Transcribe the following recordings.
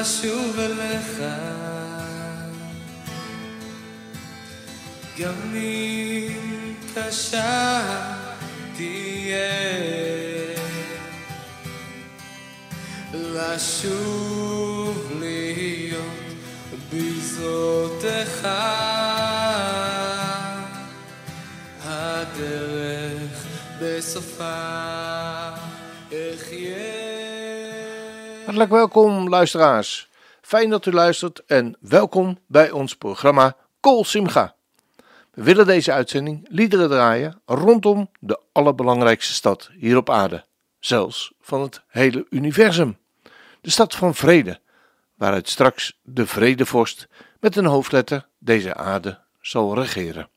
לשוב אליך. גם אם קשה תהיה לשוב להיות בזרותיך הדרך בסופה Welkom luisteraars. Fijn dat u luistert en welkom bij ons programma Kol Simcha. We willen deze uitzending liederen draaien rondom de allerbelangrijkste stad hier op aarde, zelfs van het hele universum. De stad van vrede, waaruit straks de vredevorst met een hoofdletter deze aarde zal regeren.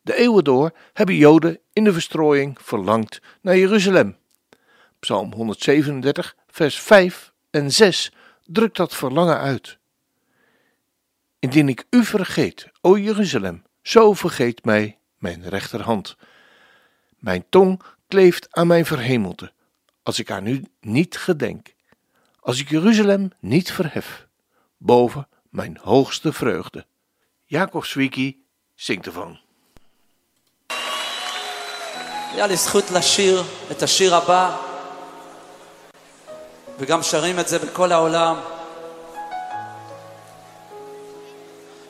De eeuwen door hebben Joden in de verstrooiing verlangd naar Jeruzalem. Psalm 137, vers 5 en 6 drukt dat verlangen uit. Indien ik u vergeet, o Jeruzalem, zo vergeet mij mijn rechterhand. Mijn tong kleeft aan mijn verhemelte, als ik aan u niet gedenk, als ik Jeruzalem niet verhef, boven mijn hoogste vreugde. Jacob Zwicky zingt ervan. Ja, het is goed, Lashir, het Ashir Shiraba. וגם שרים את זה בכל העולם.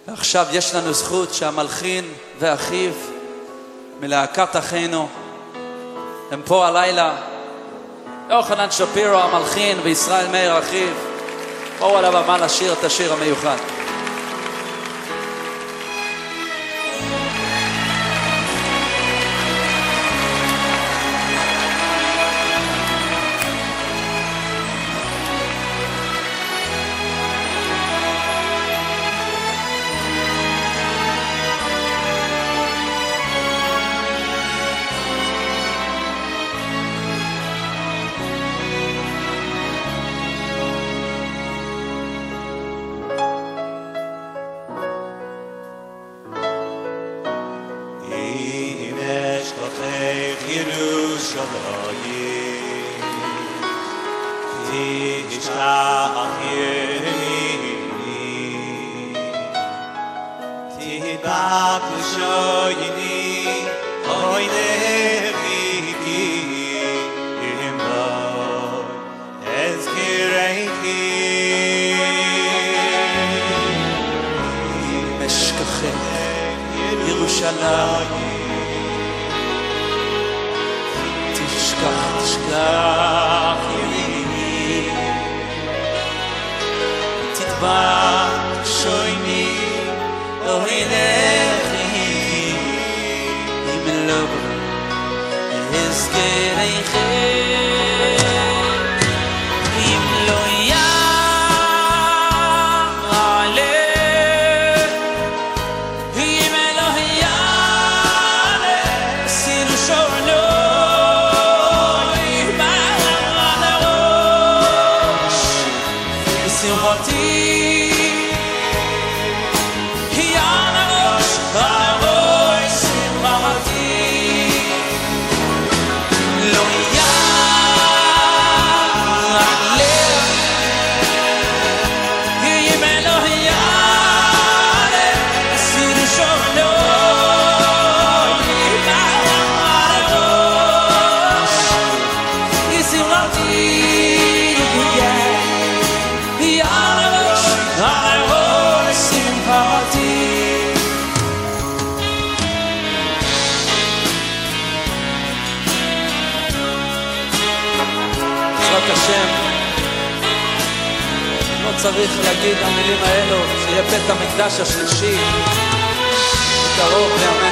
ועכשיו יש לנו זכות שהמלחין ואחיו מלהקת אחינו הם פה הלילה. יוחנן שפירו המלחין וישראל מאיר אחיו בואו על הבמה לשיר את השיר המיוחד. אזכרכם בית המקדש השלישי, בקרוב בימינו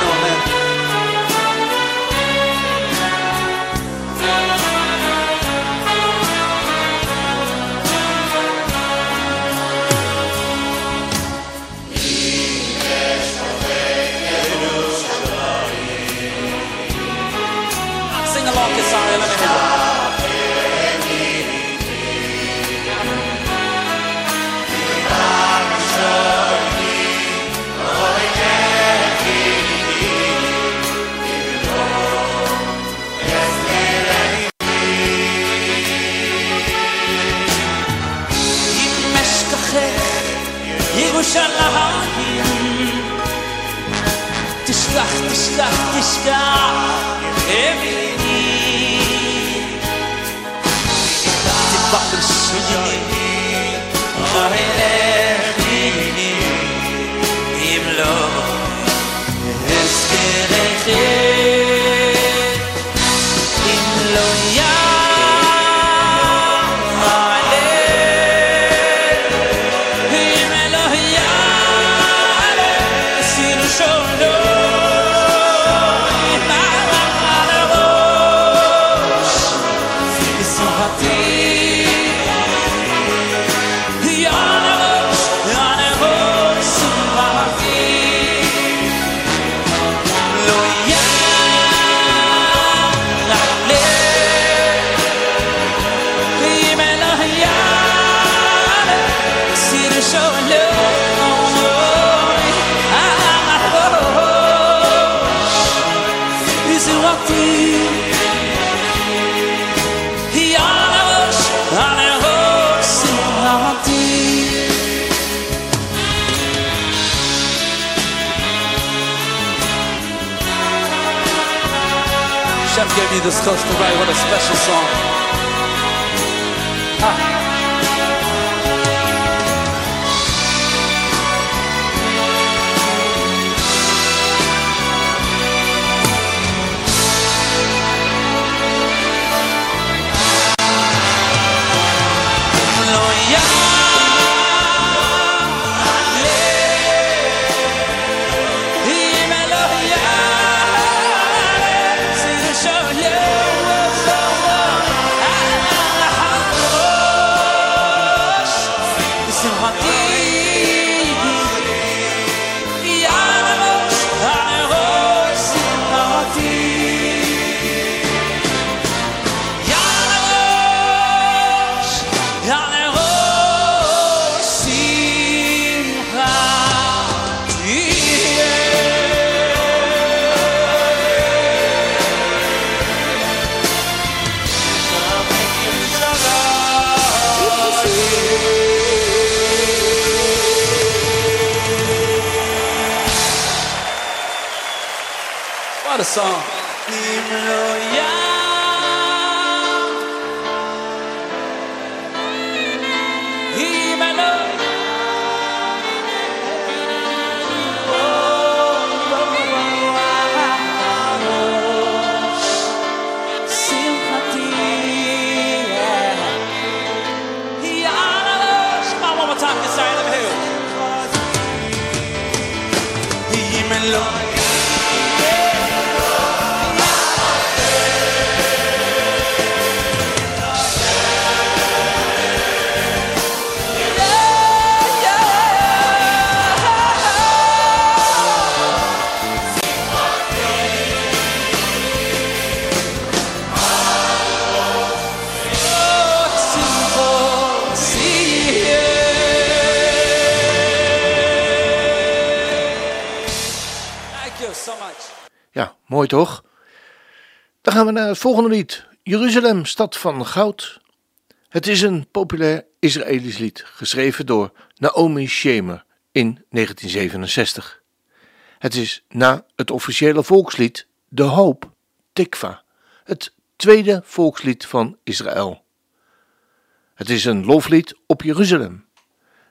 toch? Dan gaan we naar het volgende lied. Jeruzalem, stad van goud. Het is een populair Israëlisch lied, geschreven door Naomi Shemer in 1967. Het is na het officiële volkslied De Hoop, Tikva, het tweede volkslied van Israël. Het is een loflied op Jeruzalem.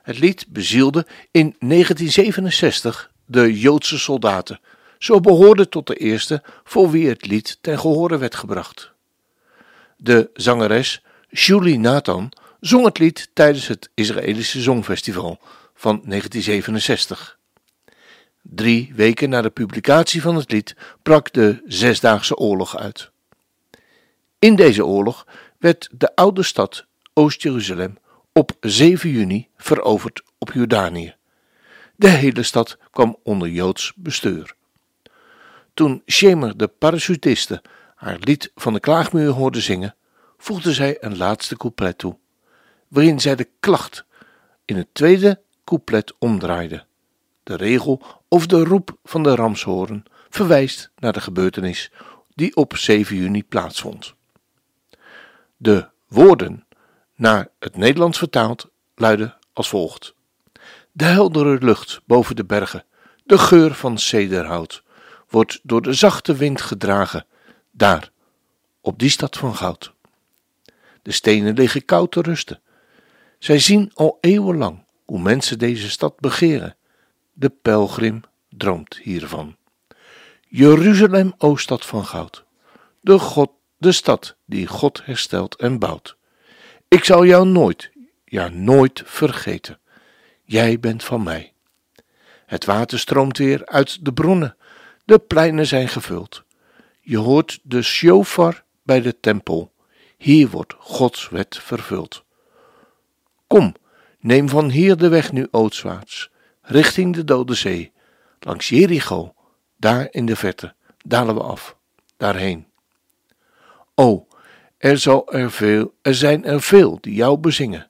Het lied bezielde in 1967 de Joodse soldaten. Zo behoorde tot de eerste voor wie het lied ten gehore werd gebracht. De zangeres Julie Nathan zong het lied tijdens het Israëlische Songfestival van 1967. Drie weken na de publicatie van het lied brak de Zesdaagse Oorlog uit. In deze oorlog werd de oude stad Oost-Jeruzalem op 7 juni veroverd op Jordanië. De hele stad kwam onder Joods bestuur. Toen Shemer de parachutiste haar lied van de klaagmuur hoorde zingen, voegde zij een laatste couplet toe, waarin zij de klacht in het tweede couplet omdraaide. De regel of de roep van de ramshoorn verwijst naar de gebeurtenis die op 7 juni plaatsvond. De woorden, naar het Nederlands vertaald, luiden als volgt: De heldere lucht boven de bergen, de geur van cederhout, wordt door de zachte wind gedragen, daar, op die stad van goud. De stenen liggen koud te rusten. Zij zien al eeuwenlang hoe mensen deze stad begeren. De pelgrim droomt hiervan. Jeruzalem, o stad van goud, de, God, de stad die God herstelt en bouwt. Ik zal jou nooit, ja nooit vergeten. Jij bent van mij. Het water stroomt weer uit de bronnen, de pleinen zijn gevuld. Je hoort de shofar bij de tempel. Hier wordt Gods wet vervuld. Kom, neem van hier de weg nu oostwaarts, richting de Dode Zee, langs Jericho, daar in de verte, dalen we af, daarheen. O, er, zal er, veel, er zijn er veel die jou bezingen.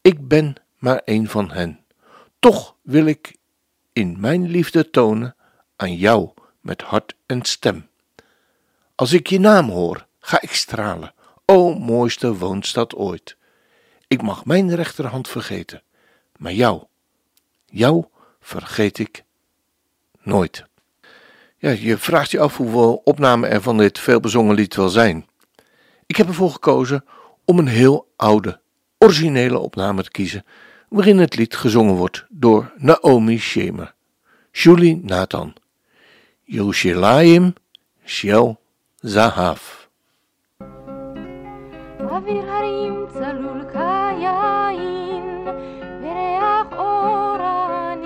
Ik ben maar een van hen. Toch wil ik in mijn liefde tonen aan jou met hart en stem. Als ik je naam hoor, ga ik stralen, o mooiste woonstad ooit. Ik mag mijn rechterhand vergeten, maar jou, jou vergeet ik nooit. Ja, je vraagt je af hoeveel opnamen er van dit veelbezongen lied wel zijn. Ik heb ervoor gekozen om een heel oude, originele opname te kiezen, waarin het lied gezongen wordt door Naomi Shemer, Julie Nathan, Yoshilaim Shel Zahav. אוויר הרים צלול כיין, וריח אורנים,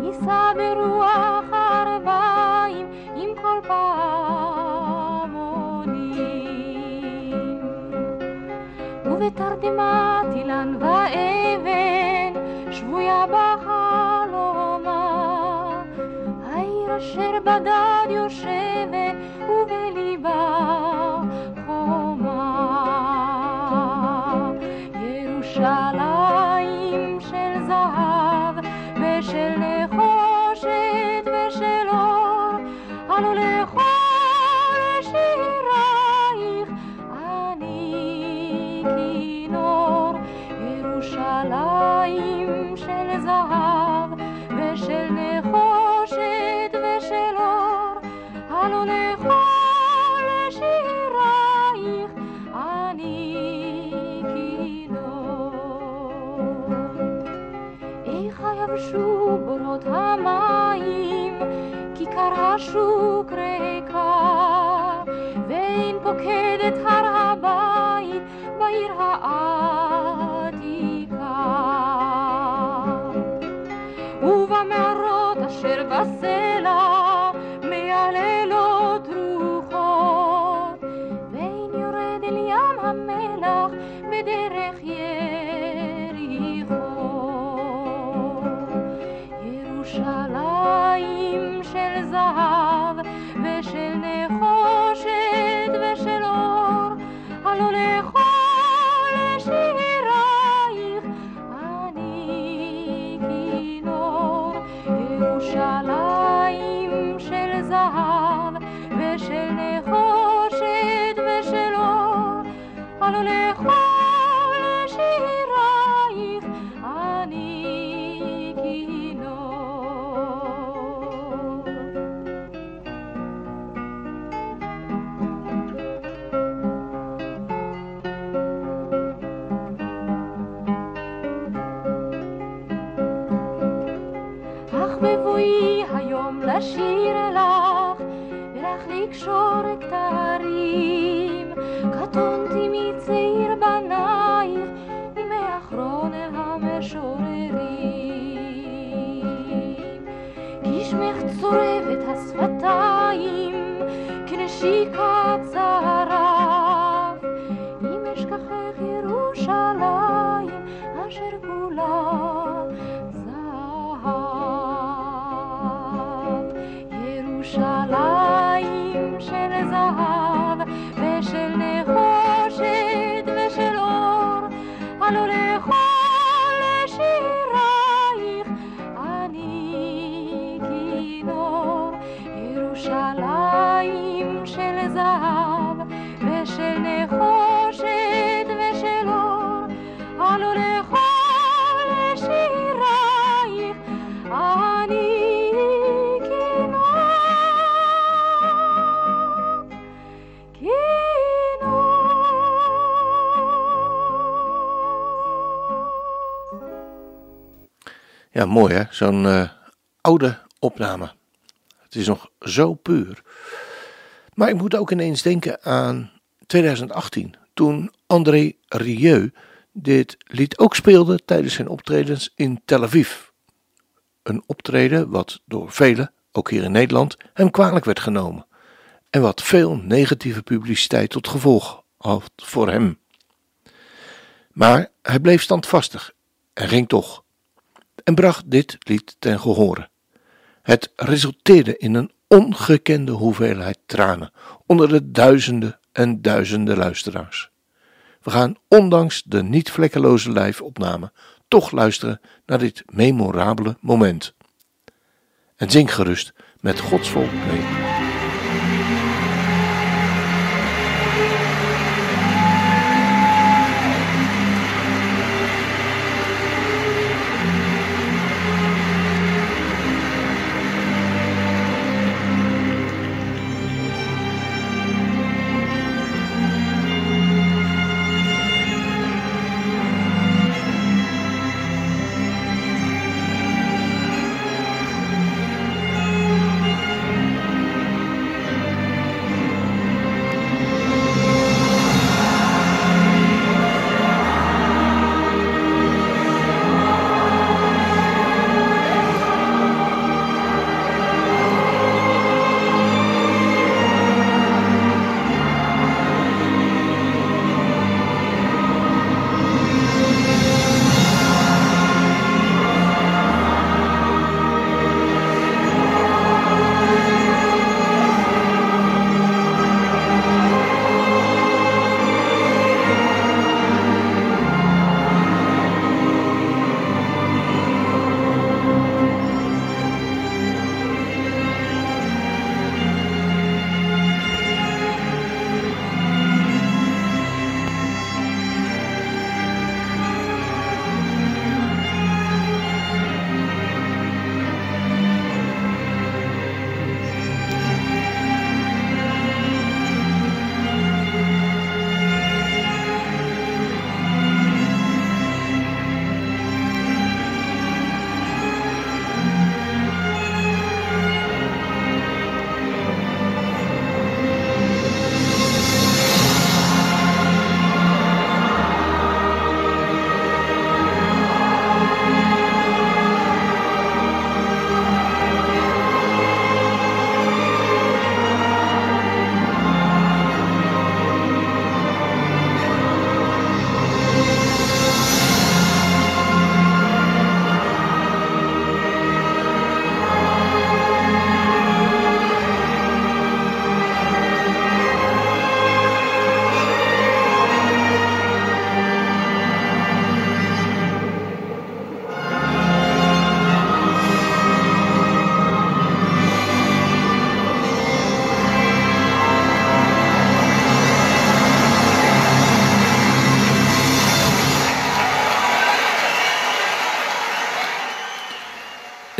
נישא ברוח ארבעים עם כל פעמונים. ובתרדמת אילן ואבן, שבויה בחלומה, Şerbada diyor şeve Mooi hè, zo'n eh, oude opname. Het is nog zo puur. Maar ik moet ook ineens denken aan 2018, toen André Rieu dit lied ook speelde tijdens zijn optredens in Tel Aviv. Een optreden wat door velen, ook hier in Nederland, hem kwalijk werd genomen. En wat veel negatieve publiciteit tot gevolg had voor hem. Maar hij bleef standvastig en ging toch. En bracht dit lied ten gehore. Het resulteerde in een ongekende hoeveelheid tranen onder de duizenden en duizenden luisteraars. We gaan ondanks de niet vlekkeloze lijfopname toch luisteren naar dit memorabele moment. En zing gerust met Gods volk mee.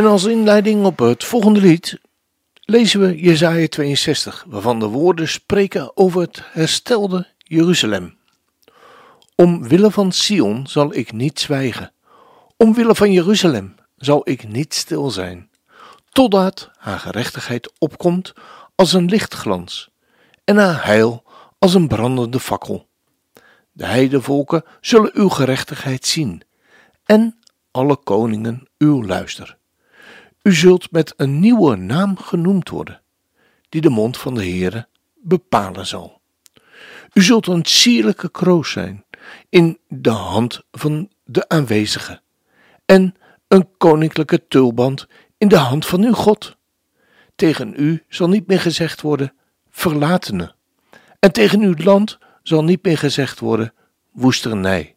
En als inleiding op het volgende lied lezen we Jesaja 62, waarvan de woorden spreken over het herstelde Jeruzalem. Omwille van Sion zal ik niet zwijgen, omwille van Jeruzalem zal ik niet stil zijn, totdat haar gerechtigheid opkomt als een lichtglans en haar heil als een brandende fakkel. De heidevolken zullen uw gerechtigheid zien en alle koningen uw luister. U zult met een nieuwe naam genoemd worden, die de mond van de Heere bepalen zal. U zult een sierlijke kroos zijn in de hand van de aanwezige en een koninklijke tulband in de hand van uw God. Tegen u zal niet meer gezegd worden verlatene en tegen uw land zal niet meer gezegd worden woesternij,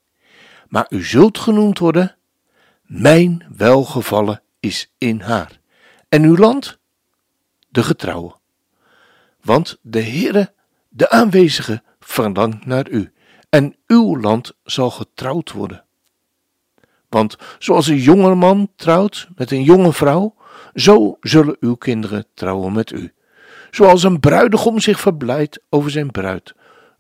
maar u zult genoemd worden mijn welgevallen is in haar. En uw land? De getrouwe. Want de Heere, de aanwezige, verlangt naar u. En uw land zal getrouwd worden. Want zoals een jonge man trouwt met een jonge vrouw, zo zullen uw kinderen trouwen met u. Zoals een bruidegom zich verblijdt over zijn bruid,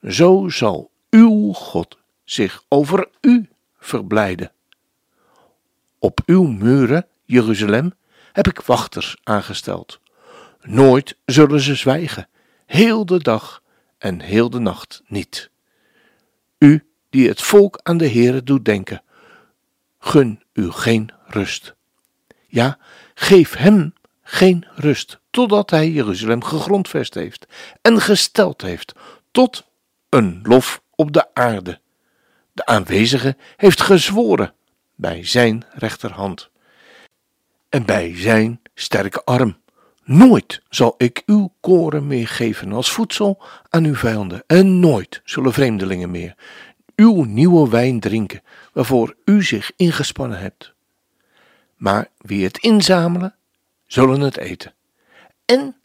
zo zal uw God zich over u verblijden. Op uw muren Jeruzalem, heb ik wachters aangesteld. Nooit zullen ze zwijgen, heel de dag en heel de nacht niet. U die het volk aan de Heere doet denken, gun u geen rust. Ja, geef hem geen rust, totdat hij Jeruzalem gegrondvest heeft en gesteld heeft tot een lof op de aarde. De aanwezige heeft gezworen bij zijn rechterhand en bij zijn sterke arm. Nooit zal ik uw koren meer geven als voedsel aan uw vijanden, en nooit zullen vreemdelingen meer uw nieuwe wijn drinken, waarvoor u zich ingespannen hebt. Maar wie het inzamelen, zullen het eten, en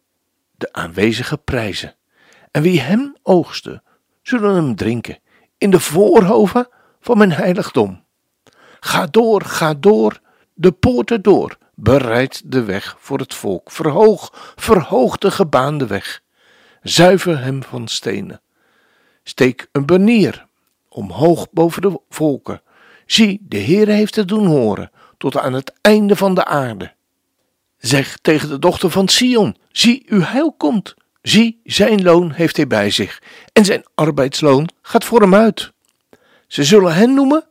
de aanwezige prijzen. En wie hem oogsten, zullen hem drinken in de voorhoven van mijn heiligdom. Ga door, ga door, de poorten door, bereid de weg voor het volk, verhoog, verhoog de gebaande weg, zuiver hem van stenen. Steek een banier omhoog boven de volken. Zie, de Heere heeft het doen horen, tot aan het einde van de aarde. Zeg tegen de dochter van Sion, zie, uw heil komt. Zie, zijn loon heeft hij bij zich, en zijn arbeidsloon gaat voor hem uit. Ze zullen hen noemen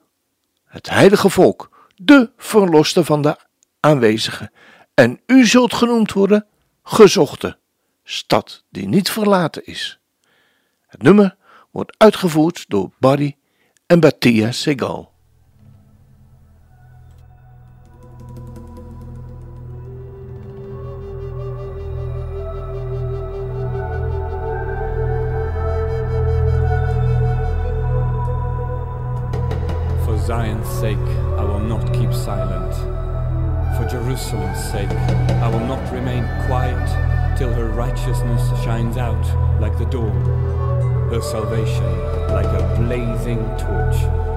het heilige volk, de verloste van de aanwezigen. En u zult genoemd worden gezochte, stad die niet verlaten is. Het nummer wordt uitgevoerd door Barry en Batia Segal. Zion's sake, For Jerusalem's sake, I will not remain quiet till her righteousness shines out like the dawn, her salvation like a blazing torch.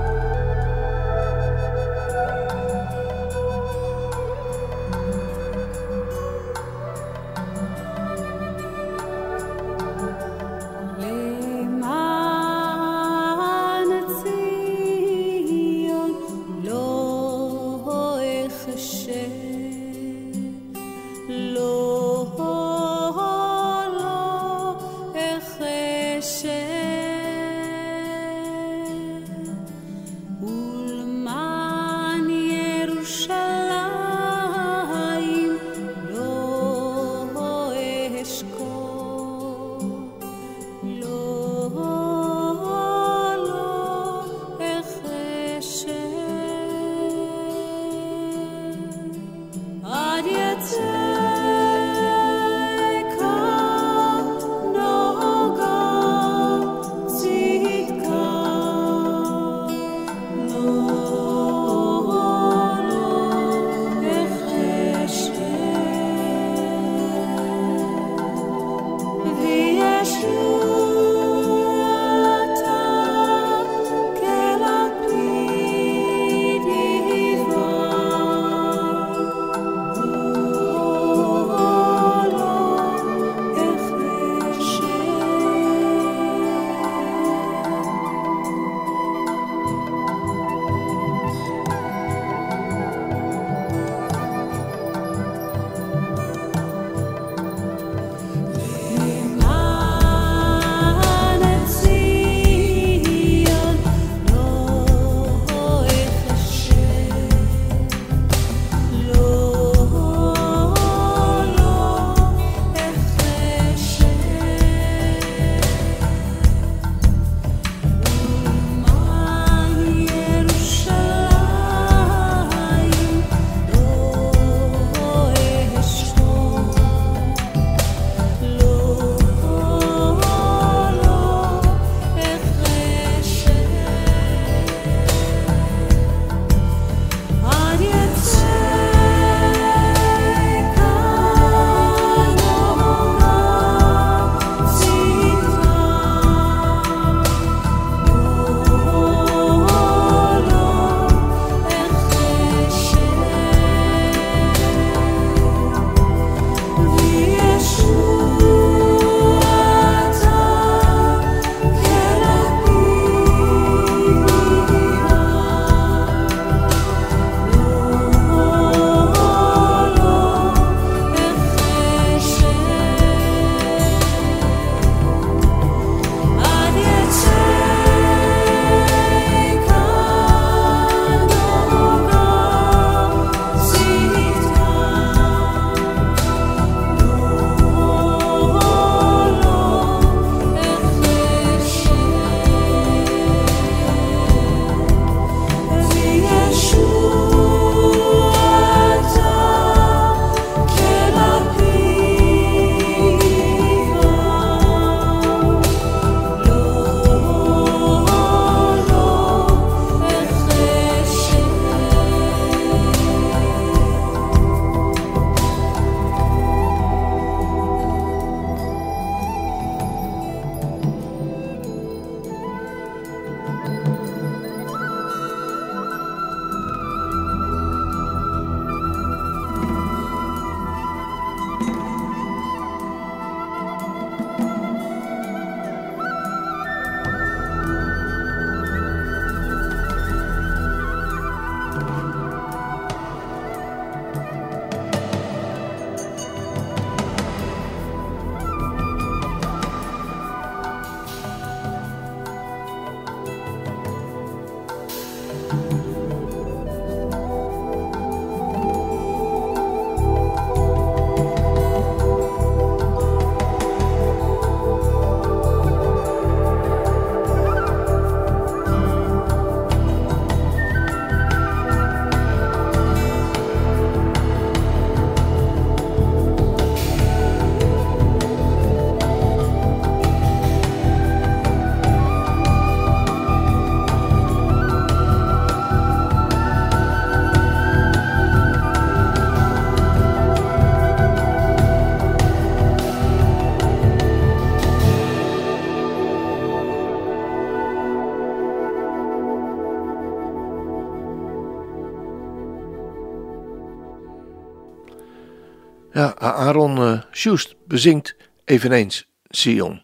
Schust bezingt eveneens Sion.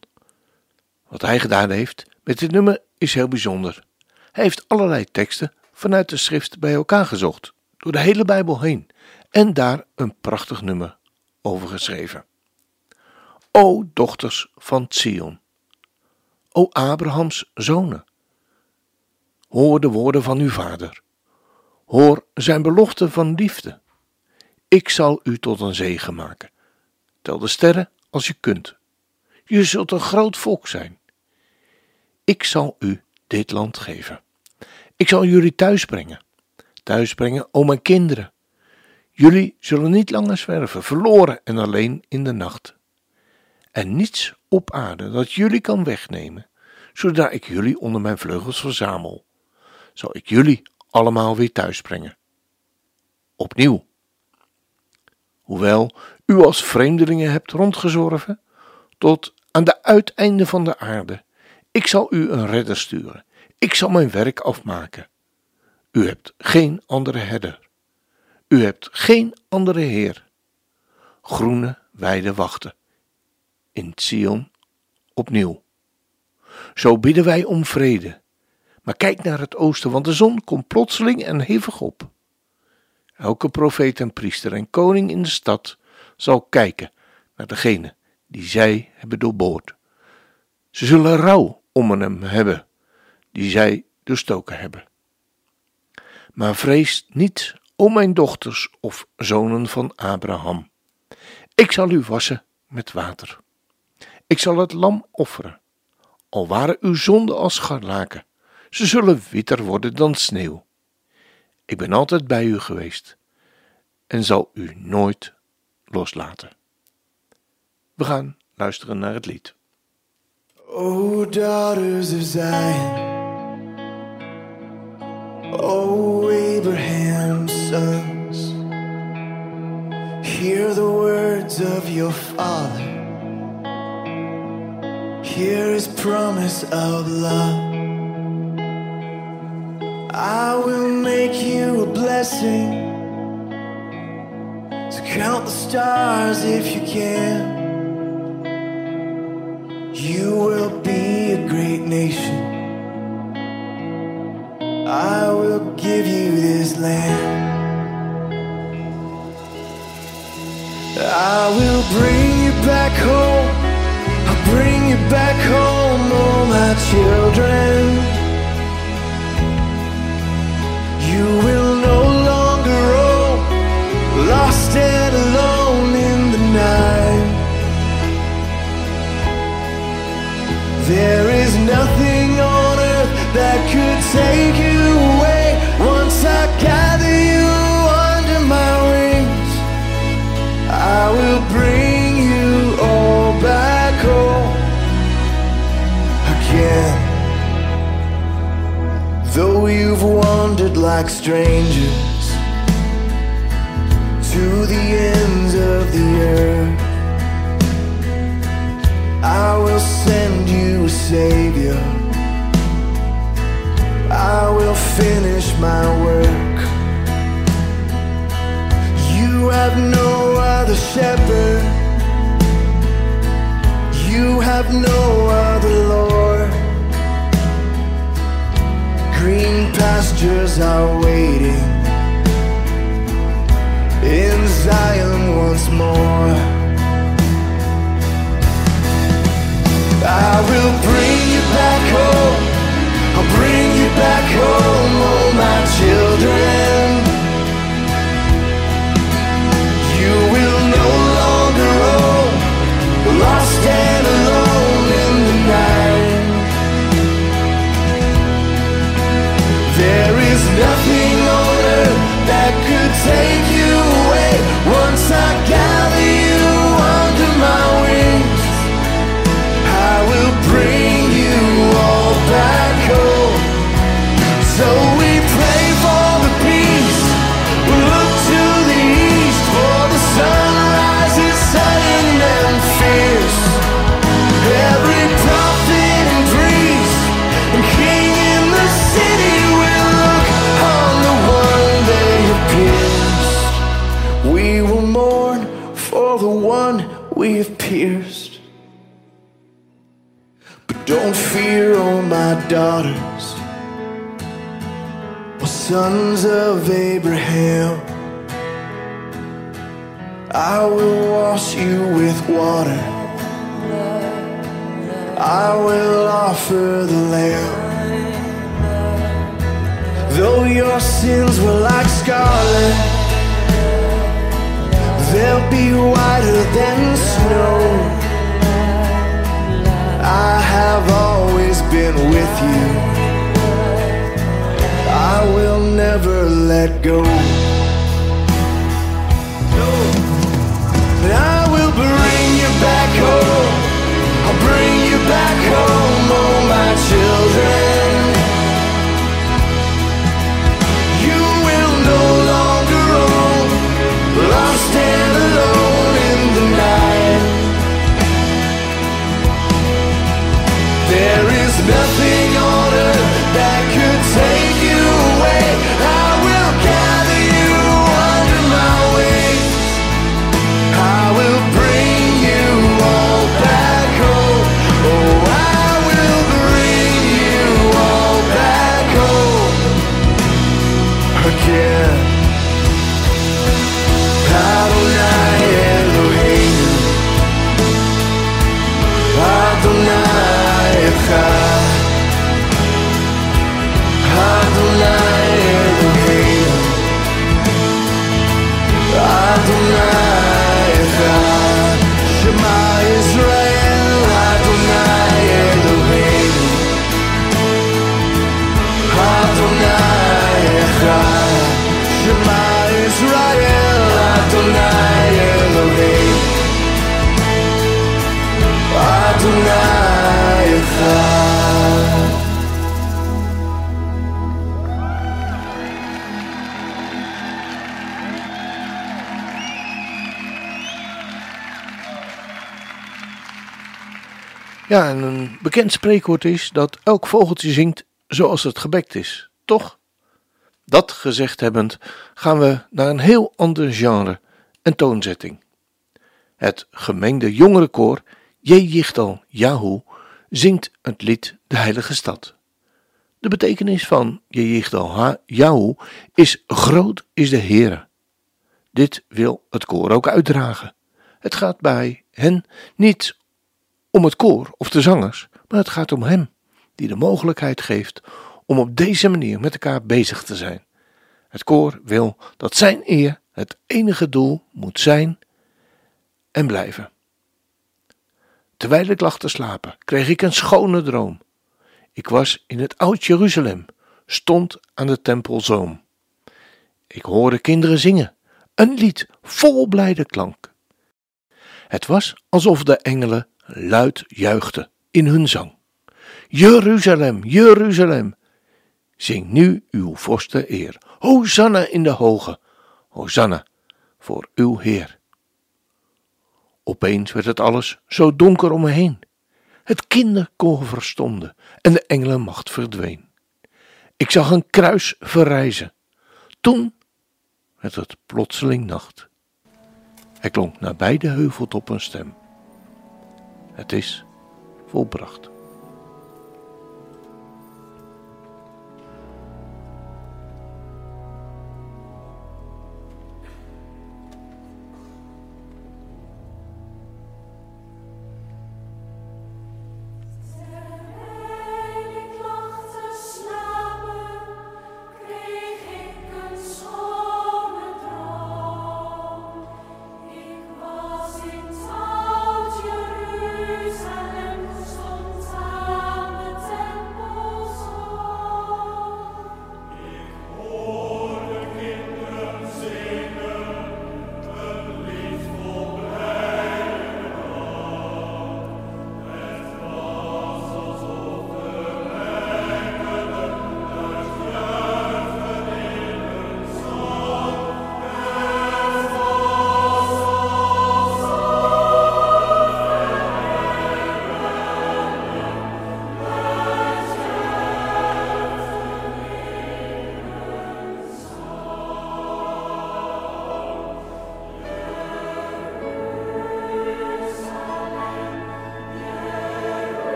Wat hij gedaan heeft met dit nummer is heel bijzonder. Hij heeft allerlei teksten vanuit de schrift bij elkaar gezocht, door de hele Bijbel heen, en daar een prachtig nummer over geschreven. O dochters van Sion, o Abrahams zonen, hoor de woorden van uw vader, hoor zijn belofte van liefde. Ik zal u tot een zegen maken. Tel de sterren als je kunt. Je zult een groot volk zijn. Ik zal u dit land geven. Ik zal jullie thuis brengen. Thuis brengen, o mijn kinderen. Jullie zullen niet langer zwerven, verloren en alleen in de nacht. En niets op aarde dat jullie kan wegnemen, zodra ik jullie onder mijn vleugels verzamel, zal ik jullie allemaal weer thuis brengen. Opnieuw. Hoewel u als vreemdelingen hebt rondgezorven, tot aan de uiteinden van de aarde, ik zal u een redder sturen. Ik zal mijn werk afmaken. U hebt geen andere herder. U hebt geen andere Heer. Groene weide wachten. In Sion opnieuw. Zo bidden wij om vrede. Maar kijk naar het oosten, want de zon komt plotseling en hevig op. Elke profeet en priester en koning in de stad zal kijken naar degene die zij hebben doorboord. Ze zullen rouw om hem hebben, die zij doorstoken hebben. Maar vrees niet, o mijn dochters of zonen van Abraham. Ik zal u wassen met water. Ik zal het lam offeren, al waren uw zonden als scharlaken. Ze zullen witter worden dan sneeuw. Ik ben altijd bij u geweest en zal u nooit loslaten. We gaan luisteren naar het lied. O daughters of Zion, O Abraham's sons, hear the words of your father. Hear his promise of love. I will make you blessing. Count the stars if you can. You will be a great nation. I will give you this land. I will bring you back home. I'll bring you back home, oh my children. Strangers to the ends of the earth. I will send you a savior. I will finish my work. You have no other shepherd. You have no other Lord. Green pastures are sons of Abraham. I will wash you with water. I will offer the lamb. Though your sins were like scarlet, they'll be whiter than snow. I have always been with you. I will never let go. And I will bring you back home. I'll bring you back home, oh my children. Bekend spreekwoord is dat elk vogeltje zingt zoals het gebekt is, toch? Dat gezegd hebbend gaan we naar een heel ander genre en toonzetting. Het gemengde jongerenkoor Yahu zingt het lied De Heilige Stad. De betekenis van Jejichtal Yahu is groot is de Heere. Dit wil het koor ook uitdragen. Het gaat bij hen niet om het koor of de zangers, maar het gaat om Hem, die de mogelijkheid geeft om op deze manier met elkaar bezig te zijn. Het koor wil dat Zijn eer het enige doel moet zijn en blijven. Terwijl ik lag te slapen, kreeg ik een schone droom. Ik was in het oud Jeruzalem, stond aan de tempelzoom. Ik hoorde kinderen zingen, een lied vol blijde klank. Het was alsof de engelen luid juichten in hun zang. Jeruzalem, Jeruzalem, zing nu uw vorste eer. Hosanna in de hoge, Hosanna voor uw Heer. Opeens werd het alles zo donker om me heen. Het kinderkoor verstomde en de engelenmacht verdween. Ik zag een kruis verrijzen. Toen werd het plotseling nacht. Er klonk nabij de heuveltop een stem. Het is volbracht.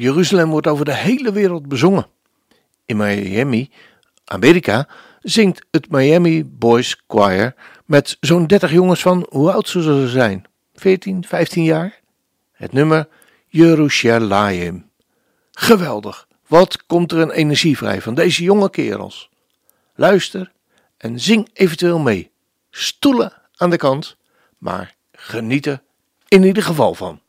Jeruzalem wordt over de hele wereld bezongen. In Miami, Amerika, zingt het Miami Boys Choir met zo'n 30 jongens van hoe oud zullen ze zijn? 14, 15 jaar? Het nummer Jerusalem. Geweldig. Wat komt er een energie vrij van deze jonge kerels? Luister en zing eventueel mee. Stoelen aan de kant, maar geniet er in ieder geval van.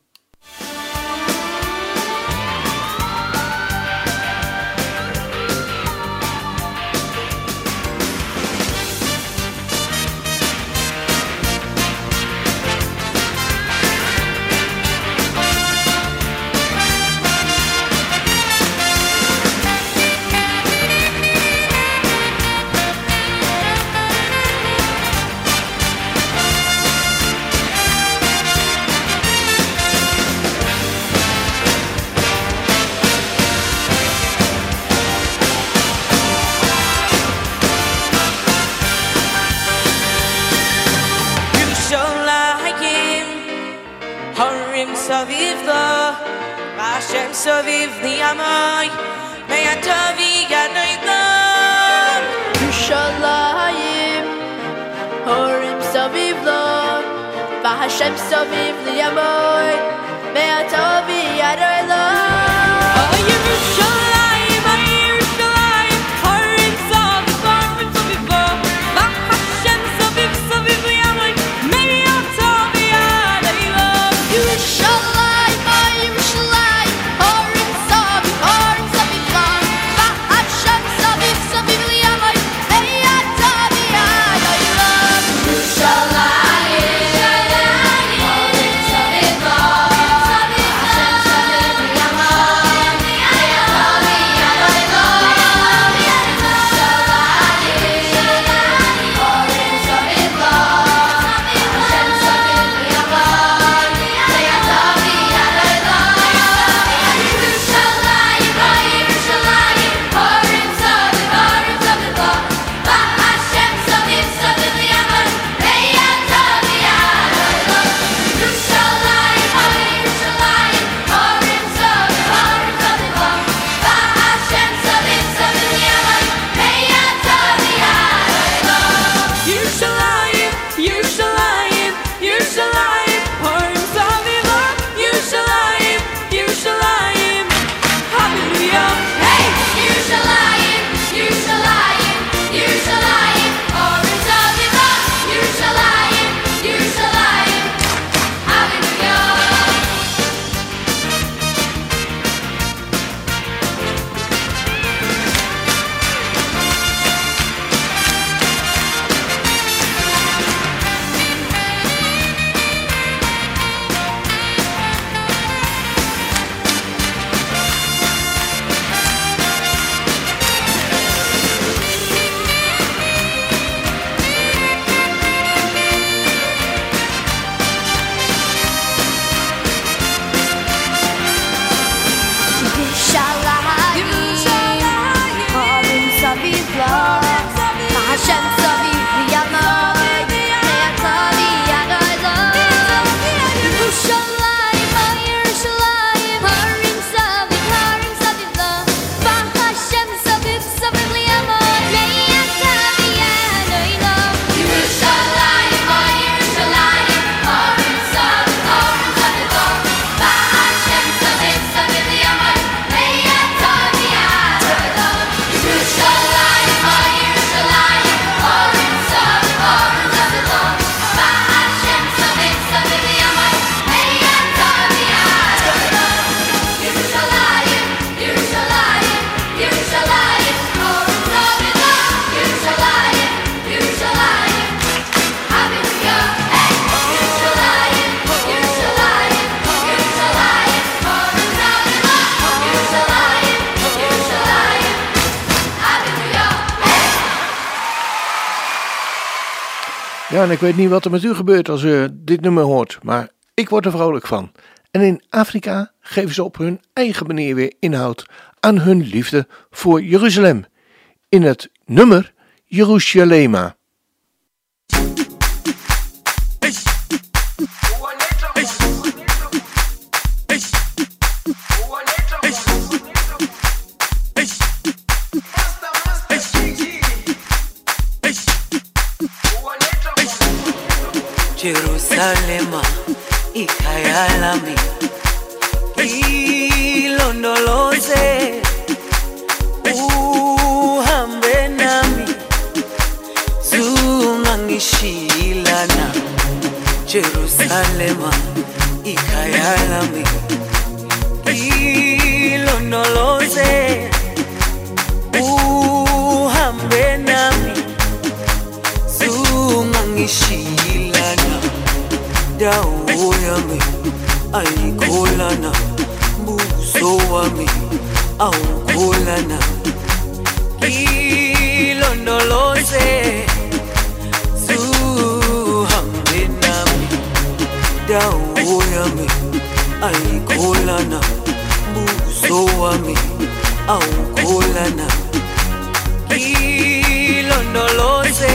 Ik weet niet wat er met u gebeurt als u dit nummer hoort, maar ik word er vrolijk van. En in Afrika geven ze op hun eigen manier weer inhoud aan hun liefde voor Jeruzalem. In het nummer Jerusalema. ichalema ikayalami ilondoloze uhambe nami zungangishilana jerusalema ikayalami dada uo yami aikolana buso wami aukolana ilondoloze zuhambe nami dada uo yami aikolana buso wami aukolana ilondoloze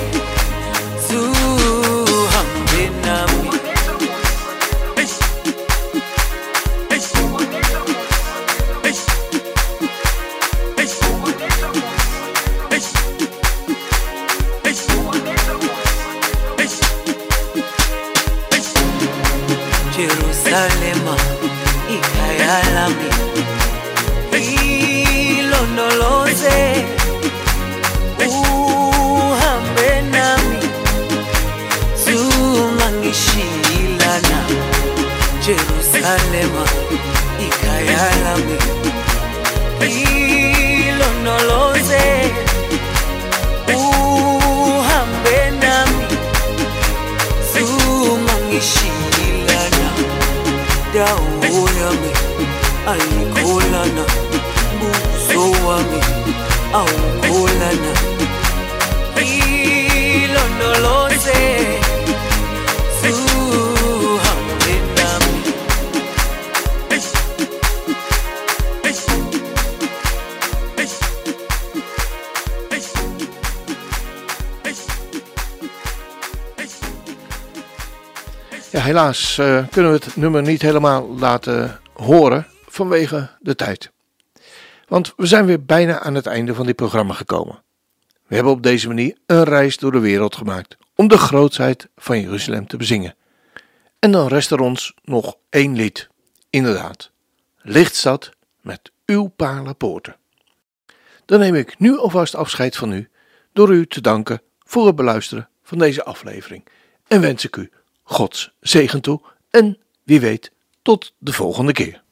helaas eh, kunnen we het nummer niet helemaal laten horen vanwege de tijd. Want we zijn weer bijna aan het einde van dit programma gekomen. We hebben op deze manier een reis door de wereld gemaakt om de grootheid van Jeruzalem te bezingen. En dan rest er ons nog één lied. Inderdaad, Lichtstad met uw paarlenpoorten. Dan neem ik nu alvast afscheid van u door u te danken voor het beluisteren van deze aflevering. En wens ik u Gods zegen toe en wie weet tot de volgende keer.